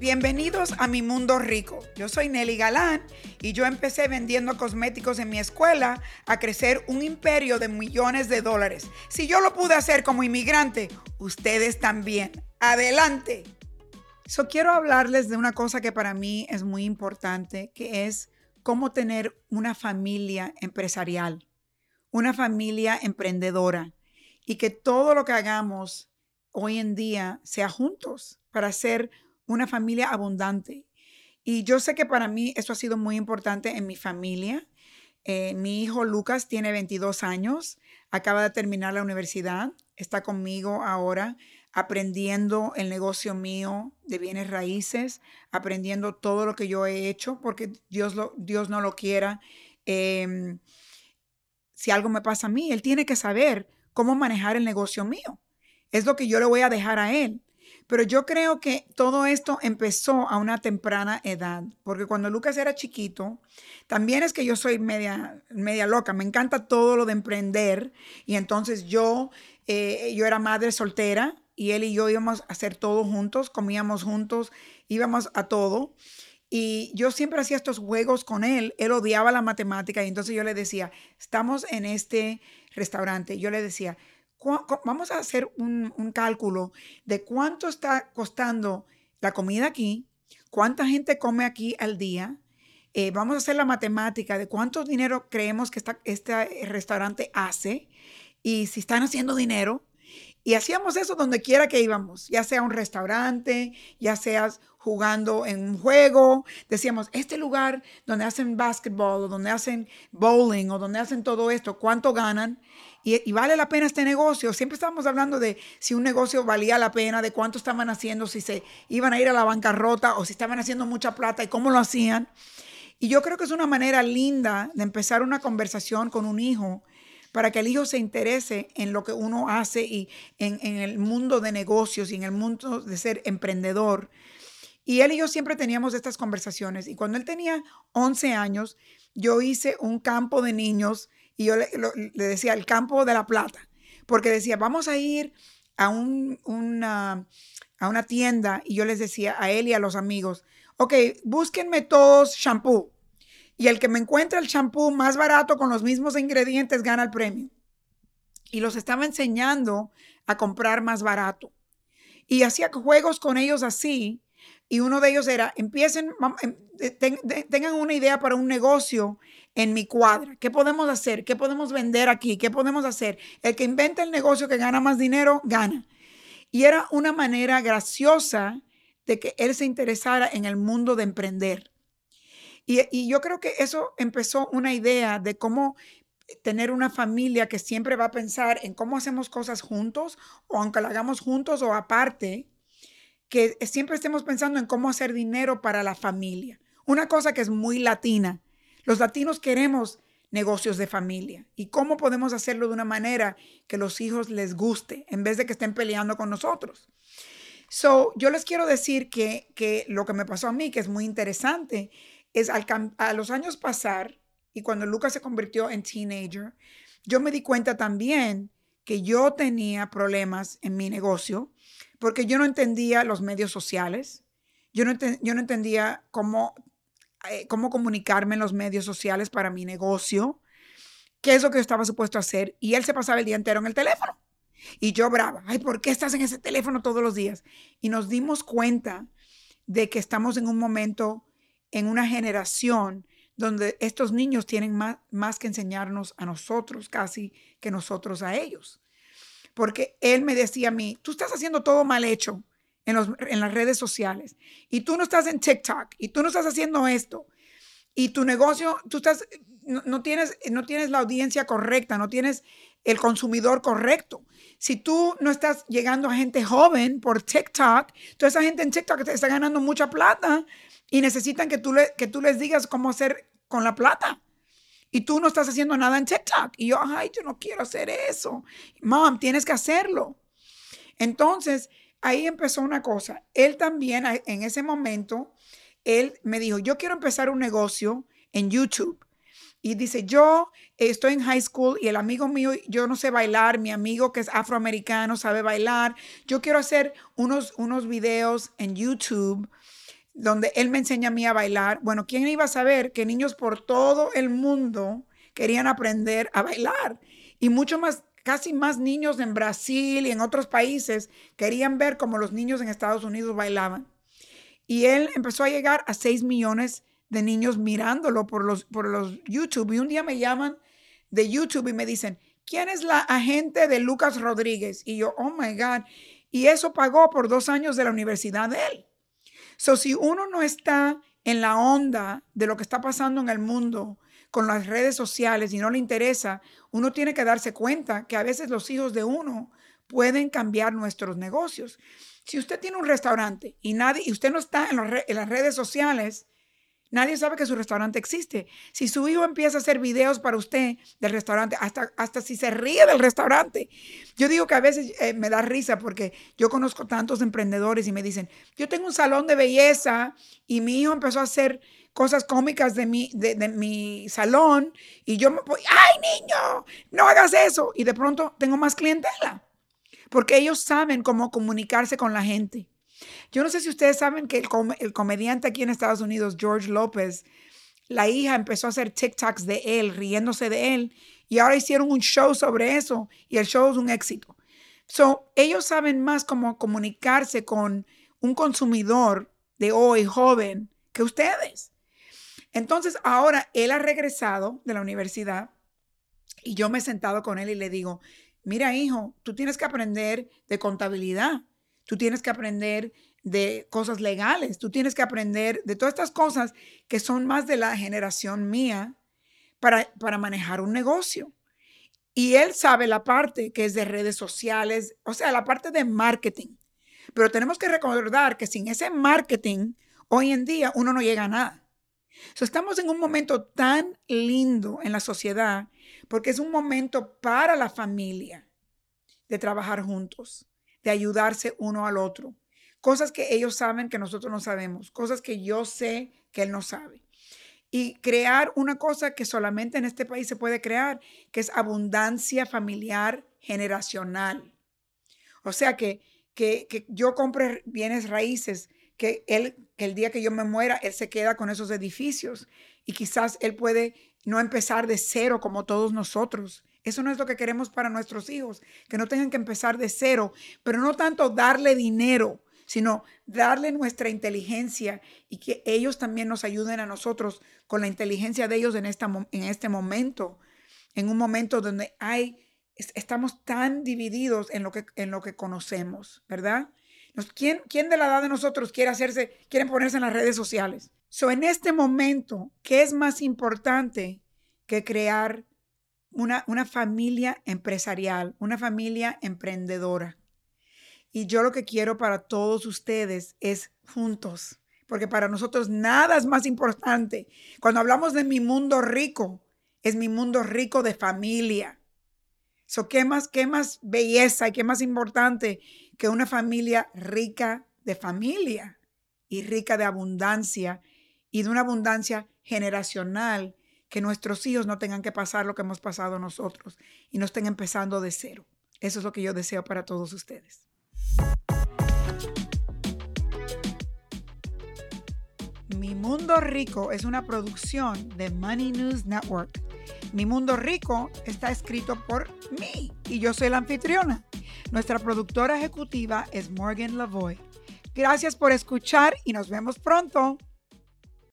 Bienvenidos a mi mundo rico. Yo soy Nelly Galán y yo empecé vendiendo cosméticos en mi escuela a crecer un imperio de millones de dólares. Si yo lo pude hacer como inmigrante, ustedes también. Adelante. So, quiero hablarles de una cosa que para mí es muy importante, que es cómo tener una familia empresarial, una familia emprendedora y que todo lo que hagamos hoy en día sea juntos para hacer una familia abundante. Y yo sé que para mí eso ha sido muy importante en mi familia. Eh, mi hijo Lucas tiene 22 años, acaba de terminar la universidad, está conmigo ahora aprendiendo el negocio mío de bienes raíces, aprendiendo todo lo que yo he hecho, porque Dios, Dios no lo quiera. Em, si algo me pasa a mí, él tiene que saber cómo manejar el negocio mío. Es lo que yo le voy a dejar a él. Pero yo creo que todo esto empezó a una temprana edad, porque cuando Lucas era chiquito, también es que yo soy media, loca, me encanta todo lo de emprender y entonces yo, eh, yo era madre soltera y él y yo íbamos a hacer todo juntos, comíamos juntos, íbamos a todo. Y yo siempre hacía estos juegos con él. Él odiaba la matemática y entonces yo le decía, estamos en este restaurante. Yo le decía, vamos a hacer un, cálculo de cuánto está costando la comida aquí, cuánta gente come aquí al día. Eh, vamos a hacer la matemática de cuánto dinero creemos que este restaurante hace y si están haciendo dinero. Y hacíamos eso donde quiera que íbamos, ya sea un restaurante, ya seas jugando en un juego. Decíamos, este lugar donde hacen básquetbol o donde hacen bowling o donde hacen todo esto, ¿cuánto ganan? Y, vale la pena este negocio. Siempre estábamos hablando de si un negocio valía la pena, de cuánto estaban haciendo, si se iban a ir a la bancarrota o si estaban haciendo mucha plata y cómo lo hacían. Y yo creo que es una manera linda de empezar una conversación con un hijo para que el hijo se interese en lo que uno hace y en, en el mundo de negocios y en el mundo de ser emprendedor. Y él y yo siempre teníamos estas conversaciones. Y cuando él tenía 11 años, yo hice un campo de niños y yo le, decía el campo de la plata, porque decía, vamos a ir a, una, a una tienda y yo les decía a él y a los amigos, ok, búsquenme todos shampoo. Y el que me encuentre el shampoo más barato con los mismos ingredientes gana el premio. Y los estaba enseñando a comprar más barato. Y hacía juegos con ellos así. Y uno de ellos era, empiecen, em, tengan una idea para un negocio en mi cuadra. ¿Qué podemos hacer? ¿Qué podemos vender aquí? ¿Qué podemos hacer? El que inventa el negocio que gana más dinero, gana. Y era una manera graciosa de que él se interesara en el mundo de emprender. Y, y yo creo que eso empezó una idea de cómo tener una familia que siempre va a pensar en cómo hacemos cosas juntos o aunque la hagamos juntos o aparte, que siempre estemos pensando en cómo hacer dinero para la familia. Una cosa que es muy latina, los latinos queremos negocios de familia y cómo podemos hacerlo de una manera que los hijos les guste en vez de que estén peleando con nosotros. So, yo les quiero decir que, que lo que me pasó a mí, que es muy interesante, es al, a los años pasar y cuando Lucas se convirtió en teenager, yo me di cuenta también que yo tenía problemas en mi negocio porque yo no entendía los medios sociales, yo no, yo no entendía cómo eh, cómo comunicarme en los medios sociales para mi negocio, qué es lo que yo estaba supuesto a hacer. Y él se pasaba el día entero en el teléfono. Y yo brava, ay, ¿por qué estás en ese teléfono todos los días? Y nos dimos cuenta de que estamos en un momento, en una generación donde estos niños tienen más, más que enseñarnos a nosotros casi que nosotros a ellos. Porque él me decía a mí, tú estás haciendo todo mal hecho en, las redes sociales y tú no estás en TikTok y tú no estás haciendo esto y tu negocio, tú estás, no, tienes, no tienes la audiencia correcta, no tienes el consumidor correcto. Si tú no estás llegando a gente joven por TikTok, toda esa gente en TikTok está ganando mucha plata y necesitan que tú, le, que tú les digas cómo hacer con la plata. Y tú no estás haciendo nada en TikTok. Y yo, ay, yo no quiero hacer eso. Mom, tienes que hacerlo. Entonces, ahí empezó una cosa. Él también, en ese momento, él me dijo, yo quiero empezar un negocio en YouTube. Y dice, yo estoy en high school y el amigo mío, yo no sé bailar, mi amigo que es afroamericano sabe bailar. Yo quiero hacer unos, unos videos en YouTube donde él me enseña a mí a bailar. Bueno, ¿quién iba a saber que niños por todo el mundo querían aprender a bailar? Y mucho más, casi más niños en Brasil y en otros países querían ver cómo los niños en Estados Unidos bailaban. Y él empezó a llegar a 6 millones de niños mirándolo por los, por los YouTube. Y un día me llaman de YouTube y me dicen, ¿quién es la agente de Lucas Rodríguez? Y yo, oh my God. Y eso pagó por dos años de la universidad de él. So, si uno no está en la onda de lo que está pasando en el mundo con las redes sociales y no le interesa, uno tiene que darse cuenta que a veces los hijos de uno pueden cambiar nuestros negocios. Si usted tiene un restaurante y nadie y usted no está en, en las redes sociales, Nadie sabe que su restaurante existe. Si su hijo empieza a hacer videos para usted del restaurante, hasta, hasta si se ríe del restaurante. Yo digo que a veces eh, me da risa porque yo conozco tantos emprendedores y me dicen, yo tengo un salón de belleza y mi hijo empezó a hacer cosas cómicas de mi, de, de mi salón y yo me voy, ay niño, no hagas eso. Y de pronto tengo más clientela porque ellos saben cómo comunicarse con la gente. Yo no sé si ustedes saben que el, comediante aquí en Estados Unidos, George López, la hija empezó a hacer TikToks de él, riéndose de él, y ahora hicieron un show sobre eso, y el show es un éxito. So, ellos saben más cómo comunicarse con un consumidor de hoy, joven, que ustedes. Entonces, ahora él ha regresado de la universidad y yo me he sentado con él y le digo, mira hijo, tú tienes que aprender de contabilidad, tú tienes que aprender de cosas legales, tú tienes que aprender de todas estas cosas que son más de la generación mía para, para manejar un negocio. Y él sabe la parte que es de redes sociales, o sea, la parte de marketing. Pero tenemos que recordar que sin ese marketing, hoy en día uno no llega a nada. estamos en un momento tan lindo en la sociedad porque es un momento para la familia de trabajar juntos, de ayudarse uno al otro, cosas que ellos saben que nosotros no sabemos, cosas que yo sé que él no sabe. Y crear una cosa que solamente en este país se puede crear, que es abundancia familiar generacional. O sea, que, que, yo compre bienes raíces, que, él, que el día que yo me muera, él se queda con esos edificios y quizás él puede no empezar de cero como todos nosotros. Eso no es lo que queremos para nuestros hijos, que no tengan que empezar de cero, pero no tanto darle dinero, sino darle nuestra inteligencia y que ellos también nos ayuden a nosotros con la inteligencia de ellos en, esta, en este momento, en un momento donde hay, estamos tan divididos en lo que, en lo que conocemos, ¿verdad? ¿Quién, ¿Quién de la edad de nosotros quiere hacerse, quieren ponerse en las redes sociales? So, en este momento, ¿qué es más importante que crear una, una familia empresarial, una familia emprendedora? Y yo lo que quiero para todos ustedes es juntos, porque para nosotros nada es más importante. Cuando hablamos de mi mundo rico, es mi mundo rico de familia. So, ¿qué, más, ¿Qué más belleza y qué más importante que una familia rica de familia y rica de abundancia y de una abundancia generacional que nuestros hijos no tengan que pasar lo que hemos pasado nosotros y no estén empezando de cero. Eso es lo que yo deseo para todos ustedes. Mi Mundo Rico es una producción de Money News Network. Mi Mundo Rico está escrito por mí y yo soy la anfitriona. Nuestra productora ejecutiva es Morgan Lavoy. Gracias por escuchar y nos vemos pronto.